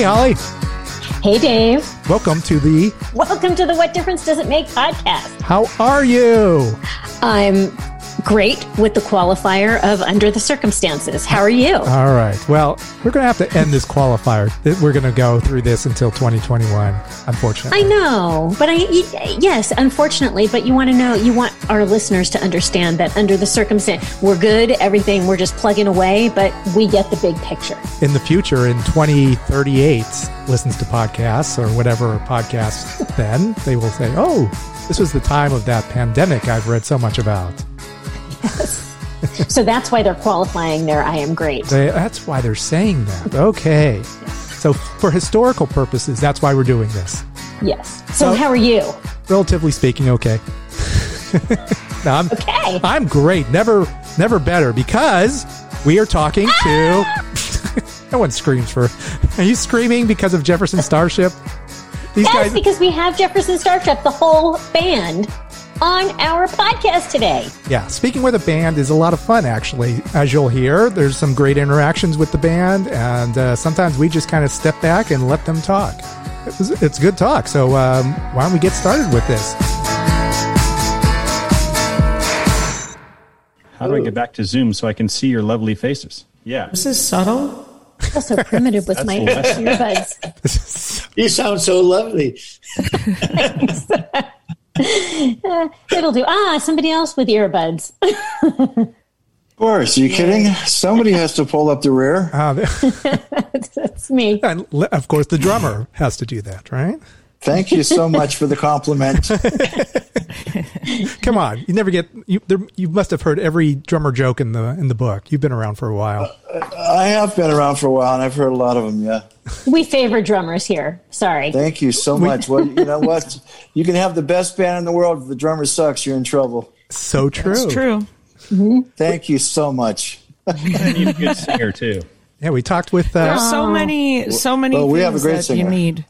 Hey, Holly. Hey, Dave. Welcome to the Welcome to the What Difference Does It Make podcast. How Are You? I'm great with the qualifier of under the circumstances. How are you? All right. Well, we're going to have to end this qualifier. We're going to go through this until 2021, unfortunately. I know, but I, yes, unfortunately, but you want to know, you want our listeners to understand that under the circumstance, we're good, everything, we're just plugging away, but we get the big picture. In the future, in 2038, listens to podcasts or whatever podcasts then, they will say, oh, this was the time of that pandemic I've read so much about. so that's why they're qualifying their I am great. That's why they're saying that. Okay. So for historical purposes, that's why we're doing this. Yes. So, so how are you? Relatively speaking, okay. no, I'm, okay. I'm great. Never, never better because we are talking ah! to. no one screams for. Are you screaming because of Jefferson Starship? These yes, guys, because we have Jefferson Starship, the whole band on our podcast today. Yeah, speaking with a band is a lot of fun, actually. As you'll hear, there's some great interactions with the band, and uh, sometimes we just kind of step back and let them talk. It's, it's good talk. So, um, why don't we get started with this? How do I get back to Zoom so I can see your lovely faces? Yeah. This is subtle. I'm so primitive with my earbuds. you sound so lovely. Uh, it'll do. Ah, somebody else with earbuds. of course. Are you kidding? Somebody has to pull up the rear. Uh, That's me. And of course, the drummer has to do that, right? Thank you so much for the compliment. Come on, you never get you. There, you must have heard every drummer joke in the in the book. You've been around for a while. Uh, I have been around for a while, and I've heard a lot of them. Yeah. We favor drummers here. Sorry. Thank you so much. well, you know what? You can have the best band in the world. If the drummer sucks, you're in trouble. So true. That's true. Mm-hmm. Thank you so much. you need a good singer too. Yeah, we talked with. Uh, There's so many, so many well, we have a great singer. you need.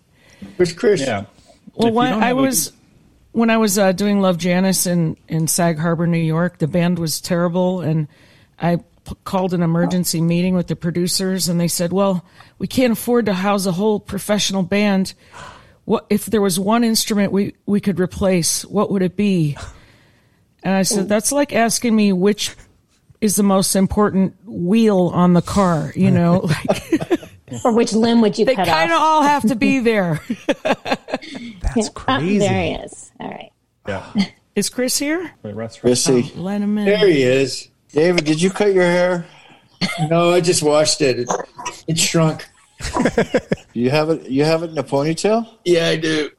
Where's Chris? Yeah. Well, when I was a... when I was uh, doing Love Janis in in Sag Harbor, New York, the band was terrible, and I p- called an emergency meeting with the producers, and they said, "Well, we can't afford to house a whole professional band. What if there was one instrument we we could replace? What would it be?" And I said, "That's like asking me which." Is the most important wheel on the car, you know? Like or which limb would you they cut off? They kind of all have to be there. That's oh, crazy. Oh, there he is. All right. Yeah. Is Chris here? Wait, Chris, oh, let him in. There he is. David, did you cut your hair? No, I just washed it. It, it shrunk. you have it. You have it in a ponytail. Yeah, I do.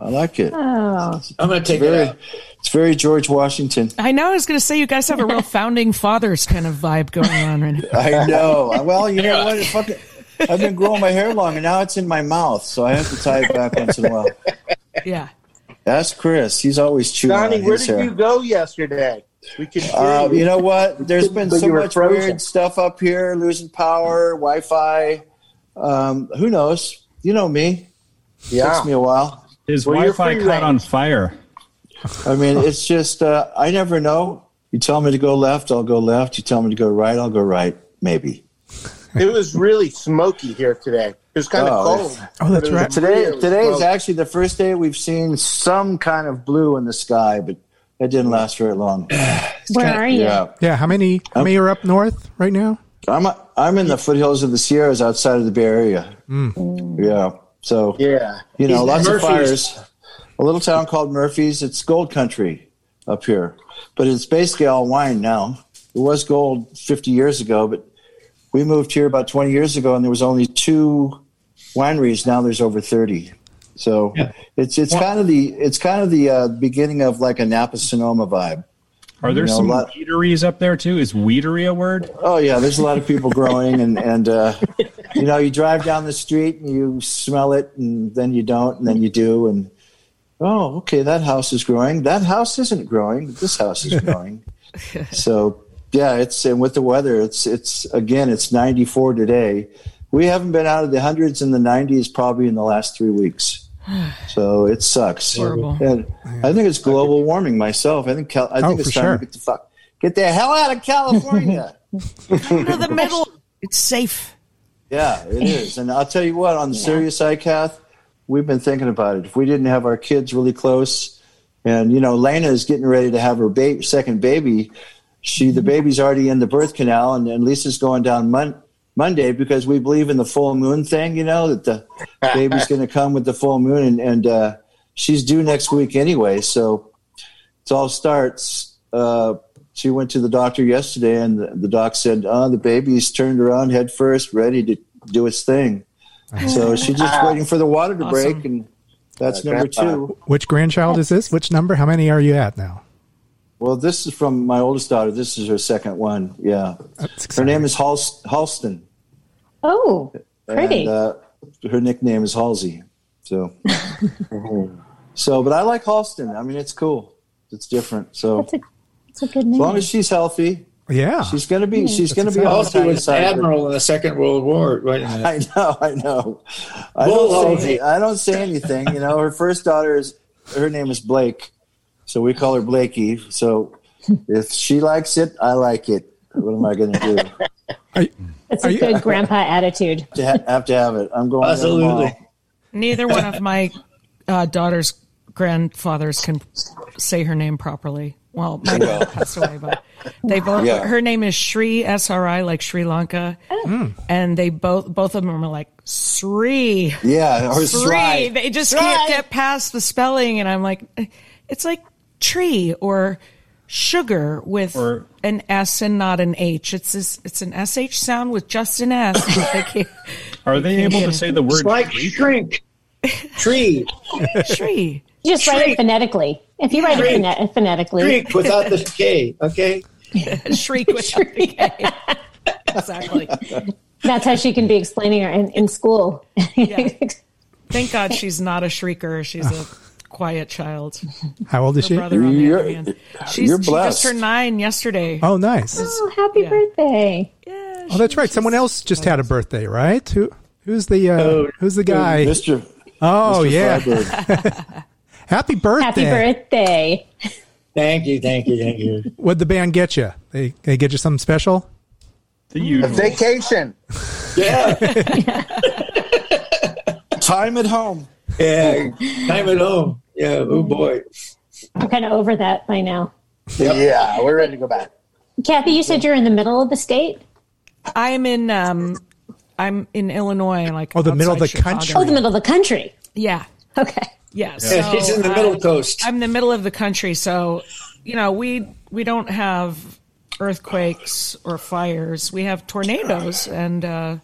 I like it. Oh. I'm going to take very, it out. It's very George Washington. I know. I was going to say you guys have a real founding fathers kind of vibe going on right now. I know. Well, you know what? Fucking, I've been growing my hair long, and now it's in my mouth, so I have to tie it back once in a while. Yeah. That's Chris. He's always chewing Donnie, on where did hair. you go yesterday? We can. Uh, you know what? There's been so much frozen. weird stuff up here, losing power, Wi-Fi. Um, who knows? You know me. Yeah. It takes me a while. His well, Wi-Fi caught range. on fire. I mean, it's just uh, I never know. You tell me to go left, I'll go left. You tell me to go right, I'll go right. Maybe. it was really smoky here today. It was kind of Oh, cold. Oh, that's but it was right. Today, really today is actually the first day we've seen some kind of blue in the sky, but it didn't last very long. Where are you? Yeah, Yeah, how many? How many are up north right now? I'm I'm in the foothills of the Sierras outside of the Bay Area. Mm. Yeah, so Yeah. you know, He's lots of fires. A little town called Murphy's. It's gold country up here, but it's basically all wine now. It was gold 50 years ago, but we moved here about 20 years ago, and there was only two wineries. Now there's over 30. So Yeah. it's it's kind of the it's kind of the uh, beginning of like a Napa Sonoma vibe. Are there You know, some a lot- weederees up there too? Is weedery a word? Oh yeah, there's a lot of people growing, and and uh, you know you drive down the street and you smell it, and then you don't, and then you do, and oh okay, that house is growing. That house isn't growing. but This house is growing. so yeah, it's and with the weather, it's it's again it's 94 today. We haven't been out of the hundreds in the 90s probably in the last three weeks. So it sucks. Horrible. And I think it's global warming myself. I think Cal- I oh, think Oh, it's time sure. to get the fuck get the hell out of California. to the middle. It's safe. Yeah, it is. And I'll tell you what, on the serious side, Kath, we've been thinking about it. If we didn't have our kids really close, and, you know, Lena is getting ready to have her ba- second baby, she the baby's already in the birth canal, and, and Lisa's going down Mon- Monday because we believe in the full moon thing, you know, that the baby's going to come with the full moon, and, and uh, she's due next week anyway. So it all starts. Uh, she went to the doctor yesterday, and the, the doc said, "Oh, the baby's turned around head first, ready to do its thing." So she's just waiting for the water to break, and that's Uh, number grandpa. two. Which grandchild is this? Which number? How many are you at now? Well, this is from my oldest daughter. This is her second one. Yeah, her name is Halst- Halston, Oh, pretty. and uh, her nickname is Halsey. So, so, but I like Halston. I mean, it's cool. It's different. So, that's a that's a good name. as long as she's healthy, Yeah. she's gonna be. She's gonna be on the Also tiny was admiral in the Second World War. Right. I know, I know. I don't, say, I don't say anything. You know, her first daughter is her name is Blake, so we call her Blakey. So if she likes it, I like it. What am I going to do? Are, That's Are a you- good grandpa attitude. To ha- have to have it. I'm going. to them all. Absolutely. Neither one of my uh, daughter's grandfathers can say her name properly. Well, my dad passed away, but they both. Yeah. Her name is Sri SRI, like Sri Lanka, and they both both of them are like Sri. Yeah, or Sri. Sri. They just can't get past the spelling, and I'm like, it's like tree or sugar with Or- an S and not an H. It's this, it's an sh sound with just an S. they can't- Are they able to say the It's word like treat? shrink. Tree. Sri. You just write it phonetically. If you write it Shriek. phonetically, Shriek without the K. Okay. Shriek with exactly. that's how she can be explaining her in, in school. Thank God she's not a shrieker. She's a quiet child. how old is Her she? brother, on the other hand, she's you're she just turned nine yesterday. Oh, nice. oh, happy Yeah. birthday! Yeah, Oh, that's right. Someone else just had a birthday, right? Who? Who's the? Uh, Oh, who's the guy? Mr. Oh, Mr. yeah. Happy birthday! Happy birthday! Thank you. Thank you. Thank you. What'd the band get you? They they get you something special? The A usual. vacation. Yeah. Time at home. Yeah. Time at home. Yeah. Oh boy. I'm kind of over that by now. Yeah, we're ready to go back. Kathy, you said you're in the middle of the state. I'm in um, I'm in Illinois, like Oh, the middle of the Chicago. country. Oh, the middle of the country. Yeah, Okay. yeah. Yeah, she's in the uh, middle coast. I'm in the middle of the country, so you know we we don't have earthquakes or fires. We have tornadoes and uh,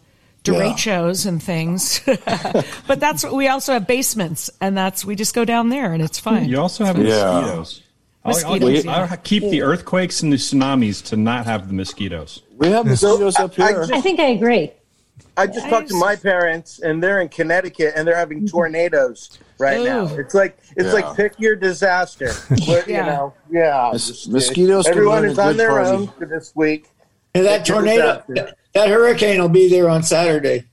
derechos and things. but that's we also have basements, and that's we just go down there and it's fine. You also have Yeah. mosquitoes. I'll, I'll, Mosquitoes, I'll keep the earthquakes and the tsunamis to not have the mosquitoes. We have mosquitoes up I here. just- I think I agree. I just talked to my parents, and they're in Connecticut, and they're having tornadoes right now. It's like it's Yeah. like pick your disaster. But, Yeah. You know, yeah. Mos- mosquitoes can Everyone is on their party. own for this week. And that tornado, that, that hurricane will be there on Saturday.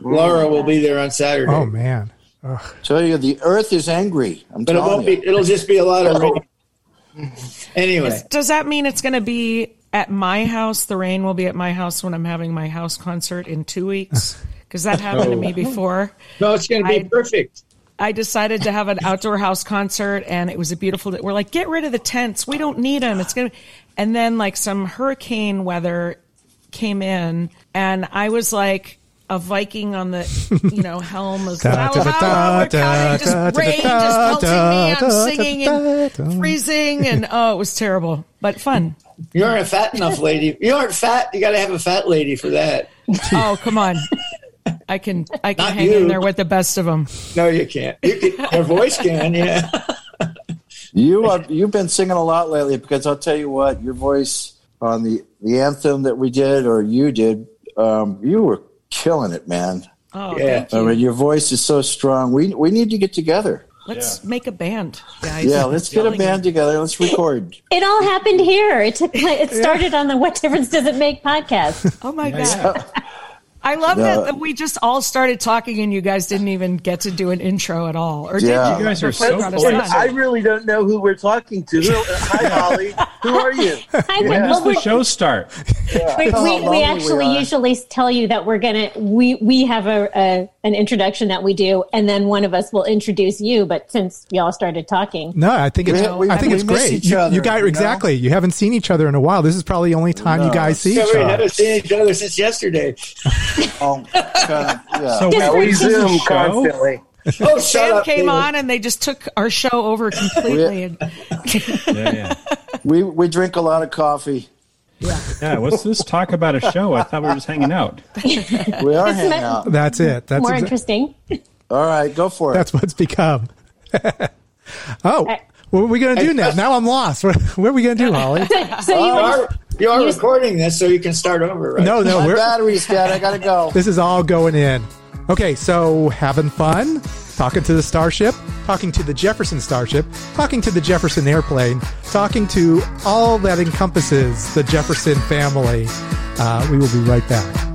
Laura will be there on Saturday. Oh man. Ugh. Tell you, the earth is angry. I'm but it won't you. be. It'll just be a lot of rain. Anyway, Does that mean it's going to be at my house. The rain will be at my house when I'm having my house concert in two weeks because that happened to me before. No, it's going to be I- perfect. I decided to have an outdoor house concert, and it was a beautiful. Day. We're like, get rid of the tents. We don't need them. It's gonna. And then like some hurricane weather came in, and I was like a Viking on the you know helm of da, just da, da, rain just pelting me. I'm singing and freezing, and oh, it was terrible, but fun. You aren't a fat enough lady. You aren't fat. You got to have a fat lady for that. Oh, come on. I can I can Not hang you. in there with the best of them. No, you can't. You can, your voice can, yeah. You are you've been singing a lot lately because I'll tell you what, your voice on the the anthem that we did or you did, um, you were killing it, man. Oh, Yeah. thank I mean, your voice is so strong. We we need to get together. Let's make a band, guys. Yeah, let's get a Yelling. band together. Let's record. It all happened here. It took. It started on the "What Difference Does It Make" podcast. Oh my god. I love No. that, that we just all started talking and you guys didn't even get to do an intro at all. Or did Yeah. you? You guys are so you brought us polite. I really don't know who we're talking to. Hi, Holly. Who are you? I When does the show start? we, we, we we actually are. usually tell you that we're gonna we we have a, a an introduction that we do, and then one of us will introduce you. But since y'all started talking, No, I think it's. We- we- I think we it's miss great. each You, other, you guys you know? exactly. You haven't seen each other in a while. This is probably the only time you guys see Yeah, each we other. haven't seen each other since yesterday. Um, oh, kind of, yeah. So Yeah, We is Zoom constantly. Oh, shut Sam up. came David. on and they just took our show over completely. and Yeah, yeah. we we drink a lot of coffee. Yeah, yeah. what's this talk about a show? I thought we were just hanging out. We are hanging out. That's it. That's more exa- interesting. All right, go for it. That's what's become. oh, what are we going to do now? Now I'm lost. What, what are we going to do, Holly? So you You are, you are You- recording this, so you can start over, right? No, no, My we're, battery's dead. I gotta go. this is all going in. Okay, so having fun, talking to the Starship, talking to the Jefferson Starship, talking to the Jefferson Airplane, talking to all that encompasses the Jefferson family. Uh, we will be right back.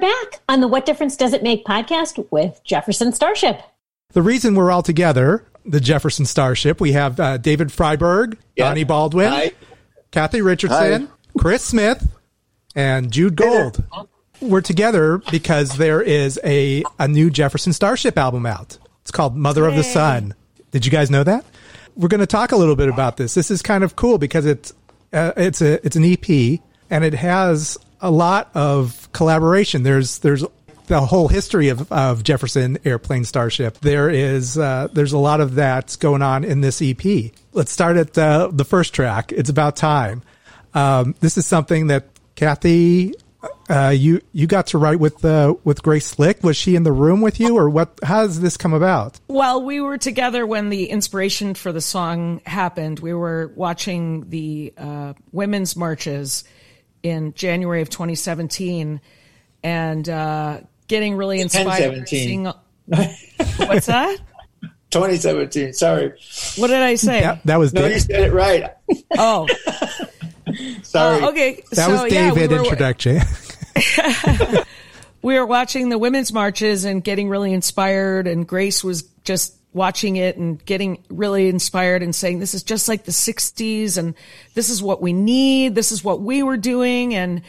We're back on the "What Difference Does It Make" podcast with Jefferson Starship. The reason we're all together, the Jefferson Starship, we have uh, David Freiberg, Yeah. Donnie Baldwin, Hi. Kathy Richardson, Hi. Chris Smith, and Jude Gold. We're together because there is a, a new Jefferson Starship album out. It's called Mother of the Sun. Did you guys know that? We're going to talk a little bit about this. This is kind of cool because it's uh, it's a it's an EP and it has a lot of collaboration. There's there's the whole history of, of Jefferson Airplane Starship. There is uh, there's a lot of that going on in this EP. Let's start at uh, the first track. It's about time. Um, this is something that Kathy, uh, you you got to write with uh, with Grace Slick. Was she in the room with you, or what? How does this come about? Well, we were together when the inspiration for the song happened. We were watching the uh, women's marches in January of 2017 and uh, getting really inspired. 10-17. seeing- What's that? 2017. Sorry. What did I say? That, that was No, Dave. you said it right. Oh, Sorry. uh, okay. that so, was yeah, we David were- introduction. we were watching the women's marches and getting really inspired and grace was just watching it and getting really inspired and saying this is just like the 60s and this is what we need this is what we were doing and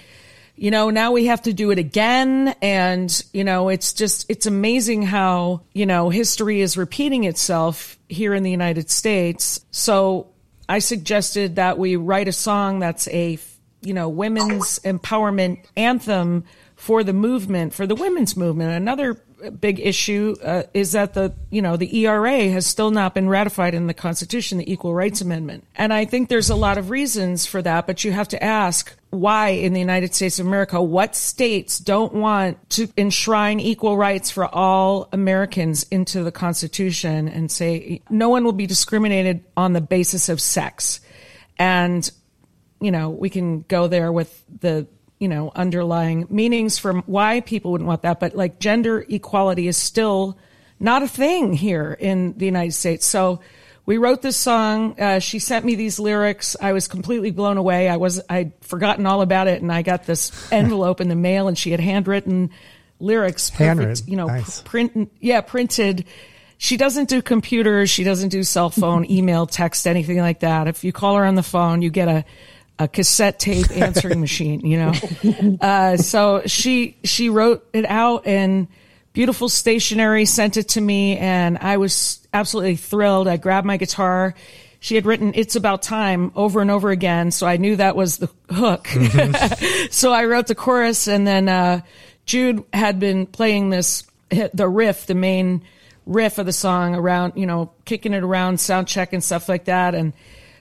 you know now we have to do it again and you know it's just it's amazing how you know history is repeating itself here in the United States so I suggested that we write a song that's a you know, women's empowerment anthem for the movement, for the women's movement. Another big issue uh, is that the, you know, the ERA has still not been ratified in the Constitution, the Equal Rights Amendment. And I think there's a lot of reasons for that, but you have to ask why in the United States of America, what states don't want to enshrine equal rights for all Americans into the Constitution and say no one will be discriminated on the basis of sex. And you know, we can go there with the, you know, underlying meanings from why people wouldn't want that. But like gender equality is still not a thing here in the United States. So we wrote this song. Uh, she sent me these lyrics. I was completely blown away. I was I'd forgotten all about it, and I got this envelope in the mail, and she had handwritten lyrics, perfect, Handwritten. you know, Nice. print, yeah, printed. She doesn't do computers. She doesn't do cell phone, email, text, anything like that. If you call her on the phone, you get a a cassette tape answering machine. You know, uh, so she she wrote it out and beautiful stationery sent it to me and i was absolutely thrilled. I grabbed my guitar. She had written it's about time over and over again so i knew that was the hook. So i wrote the chorus and then uh, jude had been playing this the riff the main riff of the song around you know kicking it around sound check and stuff like that and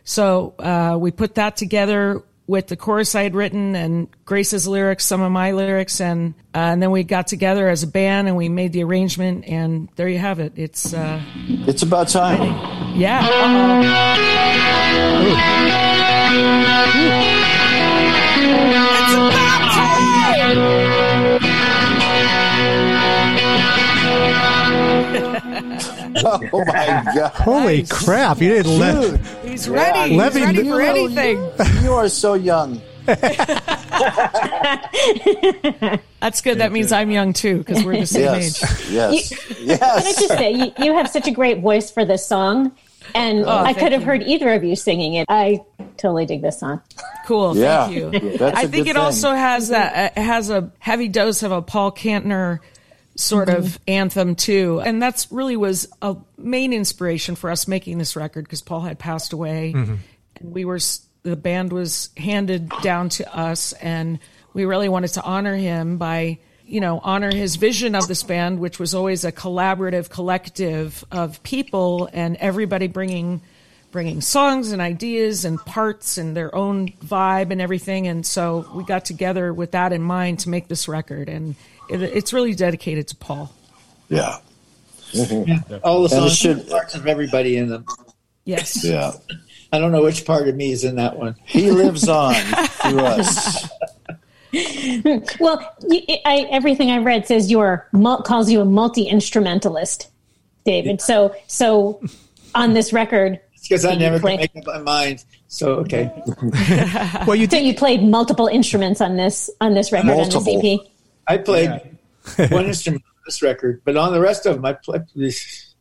so uh, we put that together with the chorus I had written and Grace's lyrics, some of my lyrics, and uh, and then we got together as a band and we made the arrangement, and there you have it. It's uh, It's about time. yeah. Oh my god! Holy crap! You didn't let. He's ready. Levy- He's ready for You- anything. You are so young. That's good. That means I'm young too because we're the same age. Yes, yes, Can I just say, you, you have such a great voice for this song. And oh, I Oh, thank could have you. heard either of you singing it. I totally dig this song. Cool. Yeah. Thank you. That's I a think it thing. also has that it has a heavy dose of a Paul Kantner sort of mm-hmm. anthem too, and that's really was a main inspiration for us making this record because Paul had passed away, mm-hmm. and we were the band was handed down to us, and we really wanted to honor him by you know honor his vision of this band, which was always a collaborative collective of people and everybody bringing bringing songs and ideas and parts and their own vibe and everything. And so we got together with that in mind to make this record. And it, it's really dedicated to Paul. Yeah, mm-hmm. All the songs should- parts of everybody in them. Yes. yeah. I don't know which part of me is in that one. He lives on through us. Well, you, I, everything I read says you're calls you a multi instrumentalist, David. So, so on this record, because I never play- can make up my mind. So okay, Well, you so did. you played multiple instruments on this on this record Multiple. on this EP. I played one instrument on this record, but on the rest of them, I played.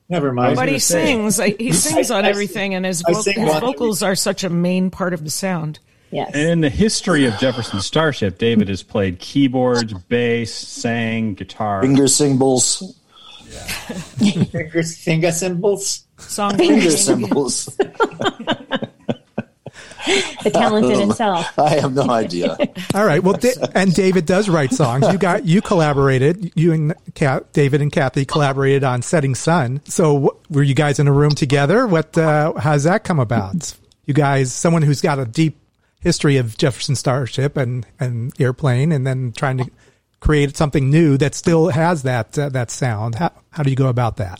Never mind. But he gonna say. sings. He sings on I- everything, and his, vo- his on vocals are such a main part of the sound. Yes. And in the history of Jefferson Starship, David has played keyboards, bass, sang, guitar. Finger cymbals, finger, finger cymbals. Song finger cymbals. The talent in itself. I have no idea. All right. Well, da- and David does write songs. You got you collaborated. You and Kat, David and Kathy collaborated on "Setting Sun." So, wh- were you guys in a room together? What? Uh, how's that come about? You guys, someone who's got a deep history of Jefferson Starship and and airplane, and then trying to create something new that still has that uh, that sound. How how do you go about that?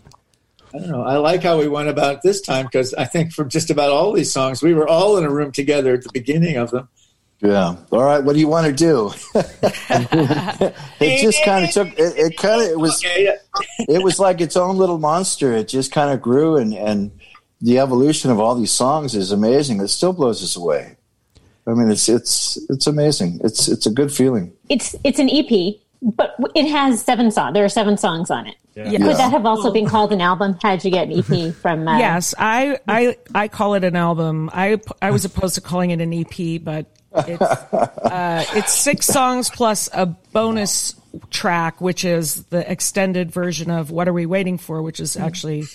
I don't know. I like how we went about it this time because I think for just about all these songs, we were all in a room together at the beginning of them. Yeah. All right. What do you want to do? it just kind of took. It, it kind of. It was. Okay, It was like its own little monster. It just kind of grew, and and the evolution of all these songs is amazing. It still blows us away. I mean, it's it's it's amazing. It's it's a good feeling. It's it's an EP, but it has seven songs. There are seven songs on it. Yeah. Could that have also been called an album? How did you get an EP from? Uh, Yes, I, I I call it an album. I I was opposed to calling it an EP, but it's uh, it's six songs plus a bonus track, which is the extended version of "What Are We Waiting For," which is actually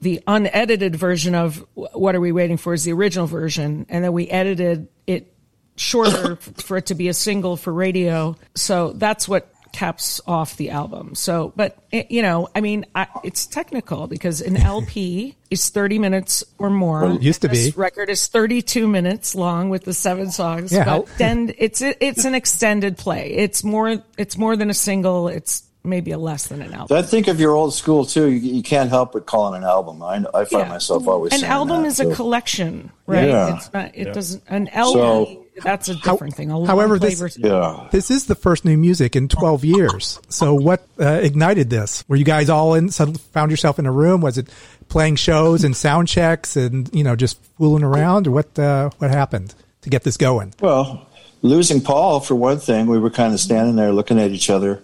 the unedited version of "What Are We Waiting For" is the original version, and then we edited it shorter for it to be a single for radio. So that's what caps off the album. So, but it, you know, I mean, I, it's technical because an LP is 30 minutes or more. Well, it used to be. Record is 32 minutes long with the seven songs. Yeah, but then it's it's an extended play. It's more it's more than a single. It's maybe a less than an album. I think if you're old school too, you, you can't help but call it an album. I, I find Yeah. myself always An saying album that, is so. a collection, right? Yeah. It's not. It Yeah. doesn't. An album. So- that's a different thing. A however, this- Yeah. This is the first new music in 12 years. So what uh, ignited this? Were you guys all in, suddenly found yourself in a room? Was it playing shows and sound checks and, you know, just fooling around or what, uh, what happened to get this going? Well, losing Paul for one thing, we were kind of standing there looking at each other.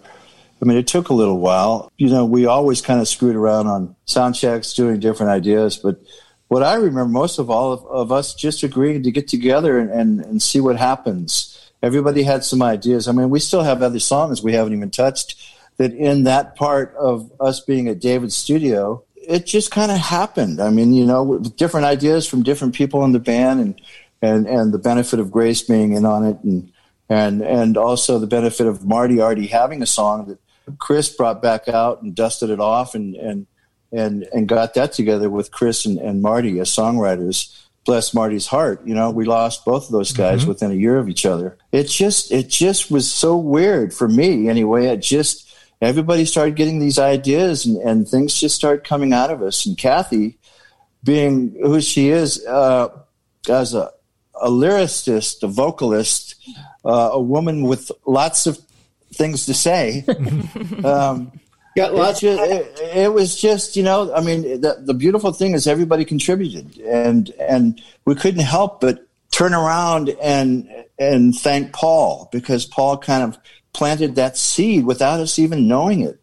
I mean, it took a little while. You know, we always kind of screwed around on sound checks, doing different ideas. But what I remember most of all of, of us just agreeing to get together and, and, and see what happens. Everybody had some ideas. I mean, we still have other songs we haven't even touched. That in that part of us being at David's studio, it just kind of happened. I mean, you know, different ideas from different people in the band, and and and the benefit of Grace being in on it, and and and also the benefit of Marty already having a song that Chris brought back out and dusted it off, and and and and got that together with Chris and, and Marty as songwriters. Bless Marty's heart. You know, we lost both of those guys within a year of each other. It just it just was so weird for me anyway. It just everybody started getting these ideas and, and things just started coming out of us. And Kathy, being who she is, uh, as a, a lyricist, a vocalist, uh, a woman with lots of things to say. um, Got lots it, ju- it, it was just, you know, I mean, the, the beautiful thing is everybody contributed, and and we couldn't help but turn around and and thank Paul because Paul kind of planted that seed without us even knowing it.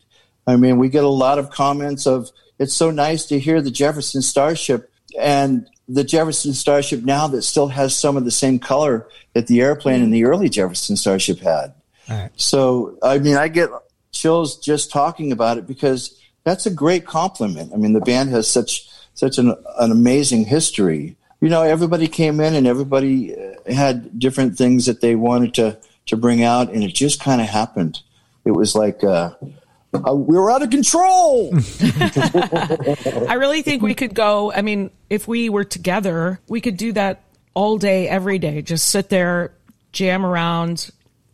I mean, we get a lot of comments of it's so nice to hear the Jefferson Starship and the Jefferson Starship now that still has some of the same color that the airplane in the early Jefferson Starship had. Right. So, I mean, I get chills just talking about it because that's a great compliment. I mean, the band has such such an, an amazing history. You know, everybody came in and everybody uh, had different things that they wanted to to bring out, and it just kind of happened. It was like uh, uh, we were out of control. I really think we could go. I mean, if we were together, we could do that all day, every day. Just sit there, jam around,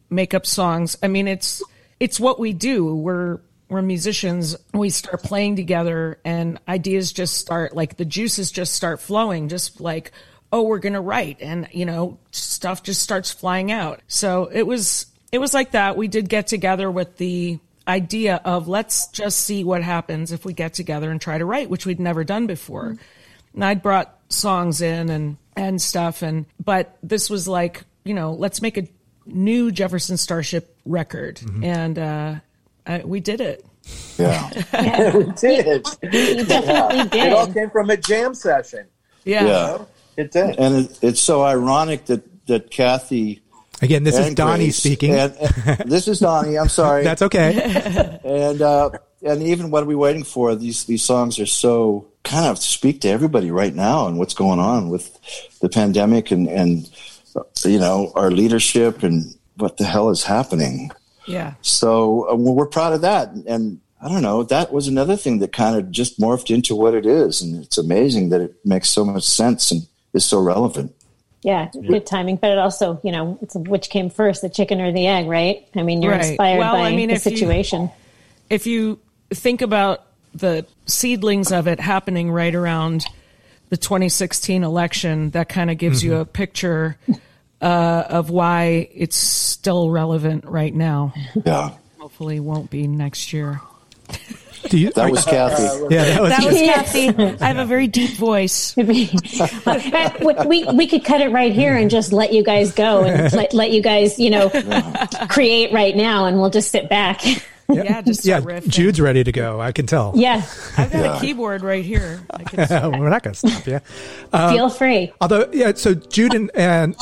make up songs. I mean, it's it's what we do. We're we're musicians. We start playing together, and ideas just start like the juices just start flowing. Just like oh, we're gonna write, and you know, stuff just starts flying out. So it was it was like that. We did get together with the idea of let's just see what happens if we get together and try to write, which we'd never done before. Mm-hmm. And I'd brought songs in and and stuff, and but this was like you know let's make a new Jefferson Starship record, and uh, I, we did it. yeah, we did. You definitely It all came from a jam session. Yeah. yeah. It did. And it, it's so ironic that that Kathy. Again, this is Donnie Grace- speaking. and- and- this is Donnie. I'm sorry. That's okay. and uh, and even what are we waiting for? These these songs are so kind of speak to everybody right now and what's going on with the pandemic and and you know our leadership and what the hell is happening. Yeah. So uh, we're proud of that. And I don't know, that was another thing that kind of just morphed into what it is, and it's amazing that it makes so much sense and is so relevant. Yeah, good timing, but it also, you know, it's which came first, the chicken or the egg, right? I mean, you're Right. inspired Well, by I mean, the if you- situation. if you think about the seedlings of it happening right around the 2016 election, that kind of gives you a picture uh, of why it's still relevant right now. Yeah, Hopefully, won't be next year. Do you, that was Kathy. yeah, that was, That was Kathy. I have a very deep voice. we, we could cut it right here and just let you guys go and let, let you guys, you know, create right now, and we'll just sit back. Yeah, just yeah. riffing. Jude's ready to go. I can tell. yeah, I've got a keyboard right here. I can We're not going to stop you. feel free. Although, yeah. So Jude and, and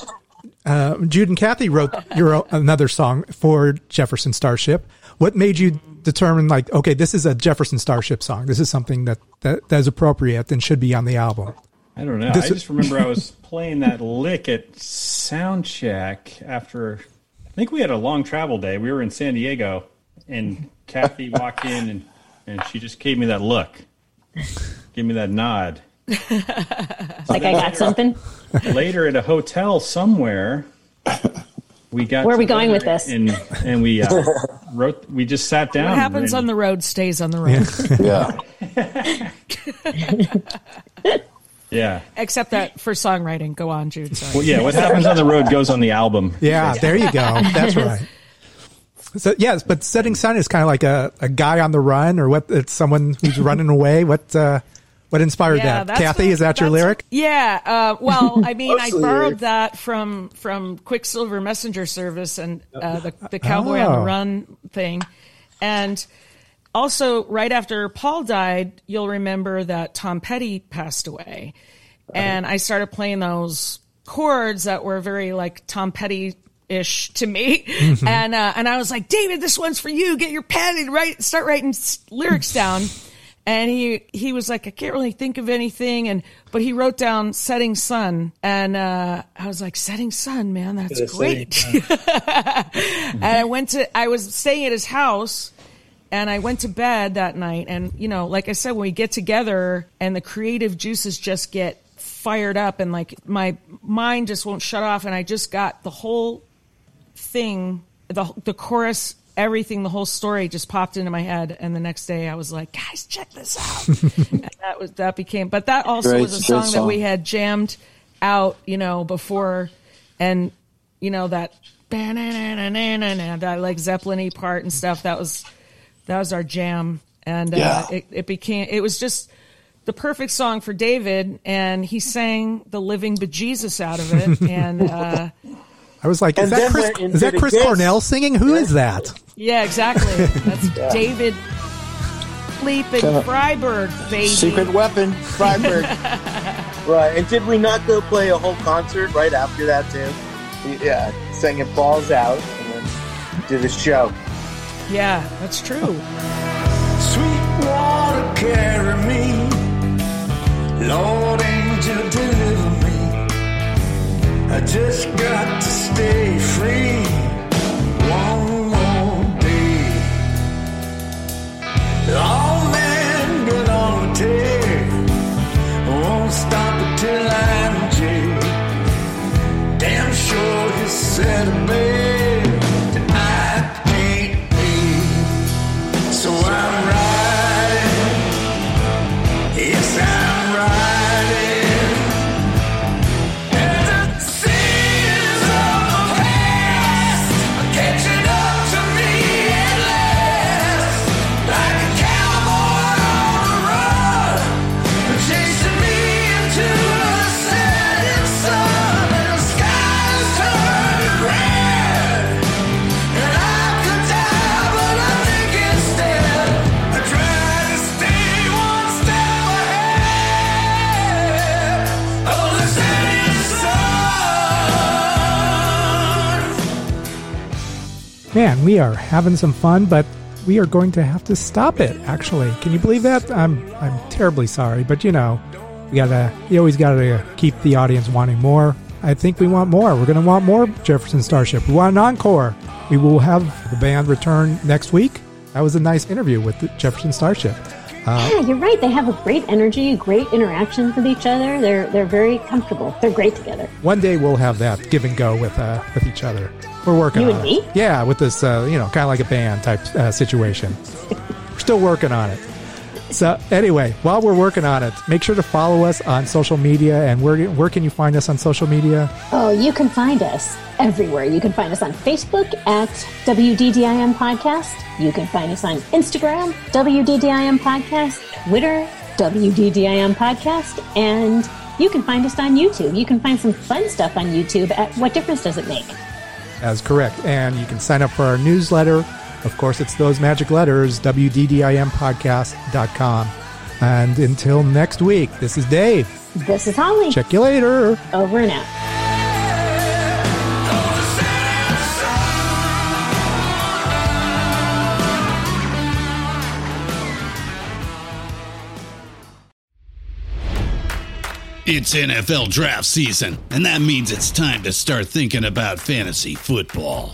uh, Jude and Kathy wrote your another song for Jefferson Starship. What made you determine, like, okay, this is a Jefferson Starship song. This is something that that, that is appropriate and should be on the album. I don't know. This I just remember I was playing that lick at soundcheck after. I think we had a long travel day. We were in San Diego, and Kathy walked in and and she just gave me that look, gave me that nod. Like I got something. Later at a hotel somewhere, we got. Where are we going with this? And and we uh, wrote. We just sat down. What happens and- on the road stays on the road. Yeah. Yeah. Except that for songwriting. Go on, Jude. Sorry. Well, yeah. What happens on the road goes on the album. Yeah, there you go. That's right. So yes, but setting sun is kind of like a, a guy on the run, or what? It's someone who's running away. What uh, what inspired that? that's Kathy, what- is that your lyric? Yeah. Uh, well, I mean, I borrowed that from from Quicksilver Messenger Service and uh, the the Cowboy on Oh. the Run thing, and also right after Paul died, you'll remember that Tom Petty passed away, and I started playing those chords that were very like Tom Petty. Ish to me, and uh, and I was like, David, this one's for you. Get your pen and write, start writing lyrics down. And he he was like, I can't really think of anything, and but he wrote down "Setting Sun," and uh, I was like, "Setting Sun, man, that's Yeah, great." Setting and I went to, I was staying at his house, and I went to bed that night, and you know, like I said, when we get together and the creative juices just get fired up, and like my mind just won't shut off, and I just got the whole thing, the the chorus, everything, the whole story just popped into my head, and the next day I was like, guys, check this out. and that was that became, but that also Great- was a great song, that we had jammed out, you know, before, and you know that that like Zeppelin part and stuff. That was that was our jam, and uh, Yeah. it, it became it was just. The perfect song for David, and he sang the living bejesus out of it, and uh, I was like, is that Chris? Is that Chris. Cornell singing? Who is that? Yeah, exactly. That's David Fleepin Kinda- Freiberg, baby. Secret weapon, Freiberg. Right. And did we not go play a whole concert right after that too? Yeah. Sang it balls out and then did a show. Yeah, that's true. Sweet water, carry me. Lord, just got to stay free Man, we are having some fun, but we are going to have to stop it. Actually, can you believe that? I'm I'm terribly sorry, but you know, we gotta. You always gotta keep the audience wanting more. I think we want more. We're to want more Jefferson Starship. We want an encore. We will have the band return next week. That was a nice interview with Jefferson Starship. Yeah, you're right. They have a great energy, great interactions with each other. They're they're very comfortable. They're great together. One day we'll have that give and go with uh, with each other. We're working You on and it. me? Yeah, with this, uh, you know, kind of like a band type uh, situation. we're still working on it. So anyway, while we're working on it, make sure to follow us on social media. And where where can you find us on social media? Oh, you can find us everywhere. You can find us on Facebook at WDDIM Podcast. You can find us on Instagram, WDDIM Podcast, Twitter, WDDIM Podcast, and you can find us on YouTube. You can find some fun stuff on YouTube at What Difference Does It Make? That's correct. And you can sign up for our newsletter. Of course, it's those magic letters, WDDIMpodcast.com. And until next week, this is Dave. This is Holly. Check you later. Over and out. It's NFL draft season, and that means it's time to start thinking about fantasy football.